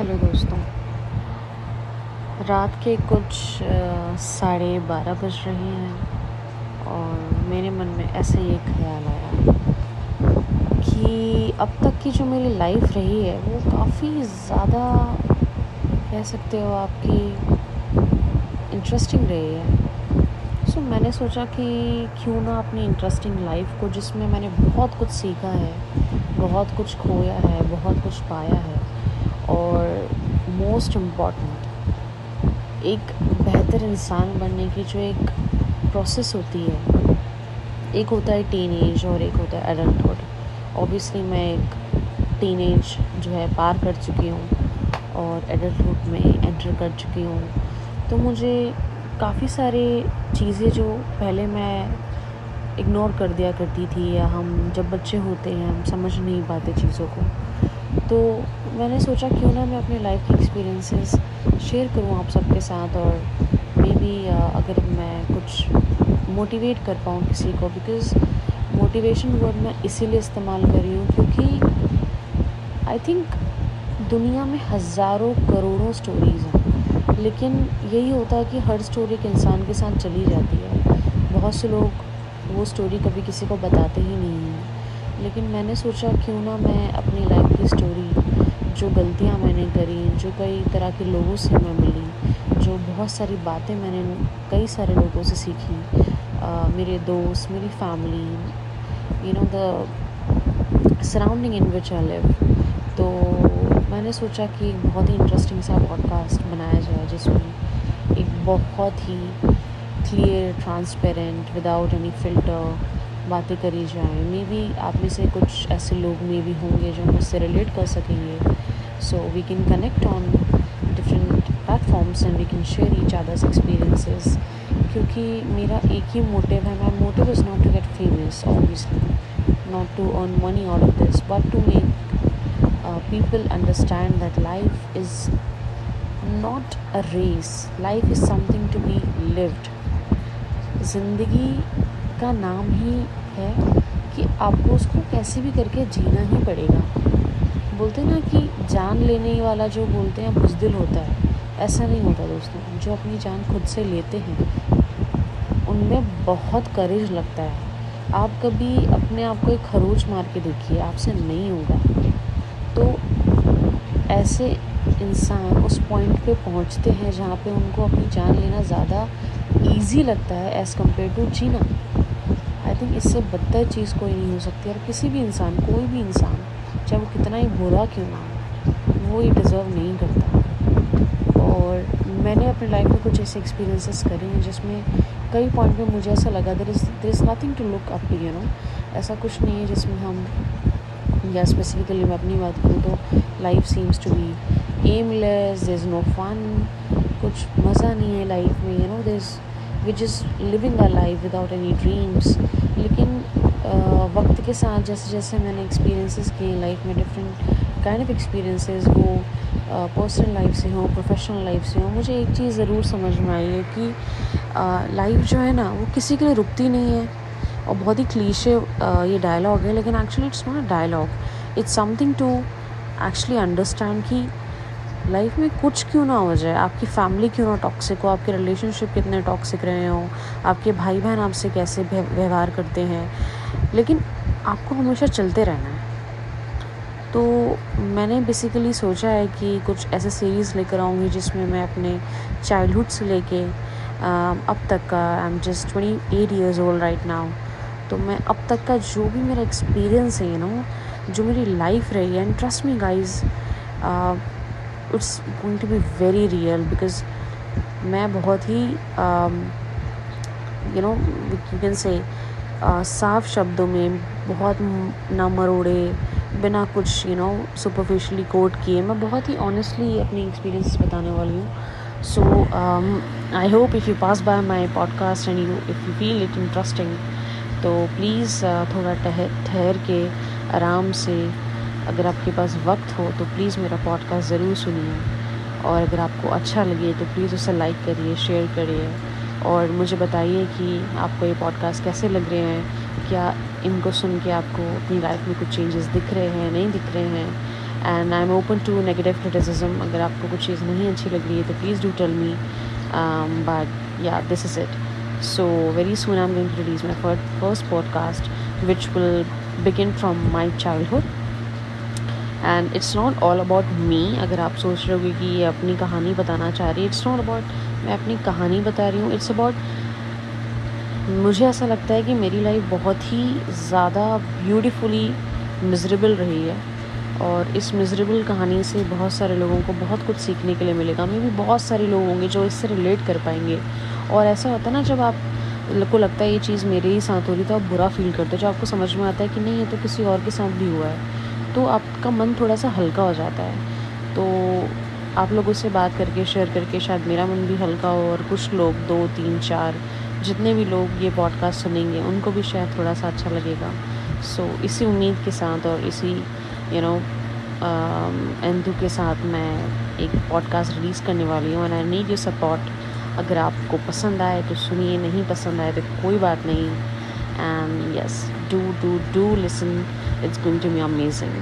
Hello दोस्तों। रात के कुछ साढ़े बारह बज रहे हैं और मेरे मन में ऐसे ही एक ख्याल आया कि अब तक की जो मेरी लाइफ रही है वो काफ़ी ज़्यादा कह सकते हो आपकी इंटरेस्टिंग रही है। सो so, मैंने सोचा कि क्यों ना अपनी इंटरेस्टिंग लाइफ को जिसमें मैंने बहुत कुछ सीखा है बहुत कुछ खोया है बहुत कुछ पाया है और मोस्ट इंपॉर्टेंट एक बेहतर इंसान बनने की जो एक प्रोसेस होती है, एक होता है टीन एज और एक होता है एडल्टहुड ऑब्वियसली मैं एक टीन एज जो है पार कर चुकी हूँ और एडल्टहुड में एंटर कर चुकी हूँ. तो मुझे काफ़ी सारे चीज़ें जो पहले मैं इग्नोर कर दिया करती थी या हम जब बच्चे होते हैं, हम समझ नहीं पाते चीज़ों को. तो मैंने सोचा क्यों ना मैं अपनी लाइफ के एक्सपीरियंसेस शेयर करूँ आप सबके साथ और मे बी अगर मैं कुछ मोटिवेट कर पाऊँ किसी को बिकॉज़ मोटिवेशन वर्ड मैं इसीलिए इस्तेमाल कर रही हूँ क्योंकि आई थिंक दुनिया में हज़ारों करोड़ों स्टोरीज़ हैं, लेकिन यही होता है कि हर स्टोरी एक इंसान के साथ चली जाती है। बहुत से लोग वो स्टोरी कभी किसी को बताते ही नहीं हैं। लेकिन मैंने सोचा क्यों ना मैं अपनी लाइफ की स्टोरी जो गलतियाँ मैंने करी जो कई तरह के लोगों से मैं मिली जो बहुत सारी बातें मैंने कई सारे लोगों से सीखी। uh, मेरे दोस्त मेरी family you know the surrounding in which I live तो मैंने सोचा कि एक बहुत ही इंटरेस्टिंग सा पॉडकास्ट बनाया जाए जिसमें एक बहुत ही clear transparent without any filter बातें करी जाएँ। मे बी आप में से कुछ ऐसे लोग मे भी होंगे जो मुझसे रिलेट कर सकेंगे। So we can connect on different platforms and we can share each others experiences क्योंकि मेरा एक ही मोटिव है my motive is not to get famous obviously not to earn money out of this but to make people understand that life is not a race. Life is something to be lived. ज़िंदगी का नाम ही है कि आपको उसको कैसे भी करके जीना ही पड़ेगा। बोलते ना कि जान लेने वाला जो बोलते हैं, बुजदिल होता है। ऐसा नहीं होता दोस्तों, जो अपनी जान खुद से लेते हैं, उनमें बहुत करेज लगता है। आप कभी अपने आप को एक खरोच मार के देखिए, आपसे नहीं होगा। तो ऐसे इंसान उस पॉइंट पे पहुँचते हैं जहाँ पे उनको अपनी जान लेना ज़्यादा इजी लगता है एज़ कंपेयर टू जीना। थिंक इससे बदतर चीज़ कोई नहीं हो सकती। और किसी भी इंसान, कोई भी इंसान, चाहे वो कितना ही बुरा क्यों ना हो, वो ये डिज़र्व नहीं करता। और मैंने अपनी लाइफ में कुछ ऐसे एक्सपीरियंसेस करे हैं जिसमें कई पॉइंट पे मुझे ऐसा लगा there is there is nothing to look up you know ऐसा कुछ नहीं है जिसमें हम, या स्पेसिफिकली मैं अपनी बात करूँ तो life seems to be aimless there is no fun कुछ मज़ा नहीं है लाइफ में you know this which is living a life without any dreams लेकिन वक्त के साथ जैसे जैसे मैंने एक्सपीरियंसेस किए लाइफ में डिफरेंट काइंड ऑफ़ एक्सपीरियंसेस वो पर्सनल लाइफ से हों प्रोफेशनल लाइफ से हों, मुझे एक चीज़ ज़रूर समझ में आई है कि लाइफ जो है ना, वो किसी के लिए रुकती नहीं है। और बहुत ही क्लीशे ये डायलॉग है, लेकिन actually it's not a dialogue it's something to actually understand कि लाइफ में कुछ क्यों ना हो जाए? आपकी फैमिली क्यों ना टॉक्सिक हो? आपके रिलेशनशिप कितने टॉक्सिक रहे हो? आपके भाई बहन आपसे कैसे व्यवहार करते हैं? लेकिन आपको हमेशा चलते रहना है। तो मैंने बेसिकली सोचा है कि कुछ ऐसे सीरीज़ लेकर आऊँगी जिसमें मैं अपने चाइल्डहुड से लेके अब तक का I am just twenty eight years old right now तो मैं अब तक का जो भी मेरा एक्सपीरियंस है यू नो जो मेरी लाइफ रही है and trust me guys it's going to be very real because मैं बहुत ही you know you can say साफ़ शब्दों में बहुत ना मरोड़े बिना कुछ यू नो सुपरफिशली कोट किए मैं बहुत ही ऑनेस्टली अपनी एक्सपीरियंस बताने वाली हूँ। So I hope if you pass by my podcast and you if you feel it interesting तो प्लीज़ uh, थोड़ा ठहर के आराम से अगर आपके पास वक्त हो तो प्लीज़ मेरा पॉडकास्ट ज़रूर सुनिए। और अगर आपको अच्छा लगे तो प्लीज़ उसे लाइक करिए शेयर करिए। और मुझे बताइए कि आपको ये पॉडकास्ट कैसे लग रहे हैं? क्या इनको सुन के आपको अपनी लाइफ में कुछ चेंजेस दिख रहे हैं, नहीं दिख रहे हैं? And I am open to negative criticism अगर आपको कुछ चीज़ नहीं अच्छी लग रही है तो please do tell me but yeah this is it so so, very soon i'm going to release my first podcast, which will begin from my childhood. And it's not all about me अगर आप सोच रहे हो कि ये अपनी कहानी बताना चाह रही है इट्स नॉट अबाउट मैं अपनी कहानी बता रही हूँ इट्स अबाउट मुझे ऐसा लगता है कि मेरी लाइफ बहुत ही ज़्यादा ब्यूटीफुली मिजरेबल रही है। और इस मिजरेबल कहानी से बहुत सारे लोगों को बहुत कुछ सीखने के लिए मिलेगा। मे भी बहुत सारे लोग होंगे जो इससे रिलेट कर पाएँगे। और ऐसा होता है ना, जब आप, को लगता है ये चीज़ मेरे ही साथ हो रही तो आप बुरा फील करते हो। जब आपको समझ में आता है कि नहीं, ये तो किसी और के साथ भी हुआ है। तो आपका मन थोड़ा सा हल्का हो जाता है। तो आप लोगों से बात करके शेयर करके शायद मेरा मन भी हल्का हो और कुछ लोग दो तीन चार जितने भी लोग ये पॉडकास्ट सुनेंगे उनको भी शायद थोड़ा सा अच्छा लगेगा। सो so, इसी उम्मीद के साथ और इसी यू नो एंथू के साथ मैं एक पॉडकास्ट रिलीज़ करने वाली हूँ and I need you support अगर आपको पसंद आए तो सुनिए नहीं पसंद आए तो कोई बात नहीं। And yes do do do listen. It's going to be amazing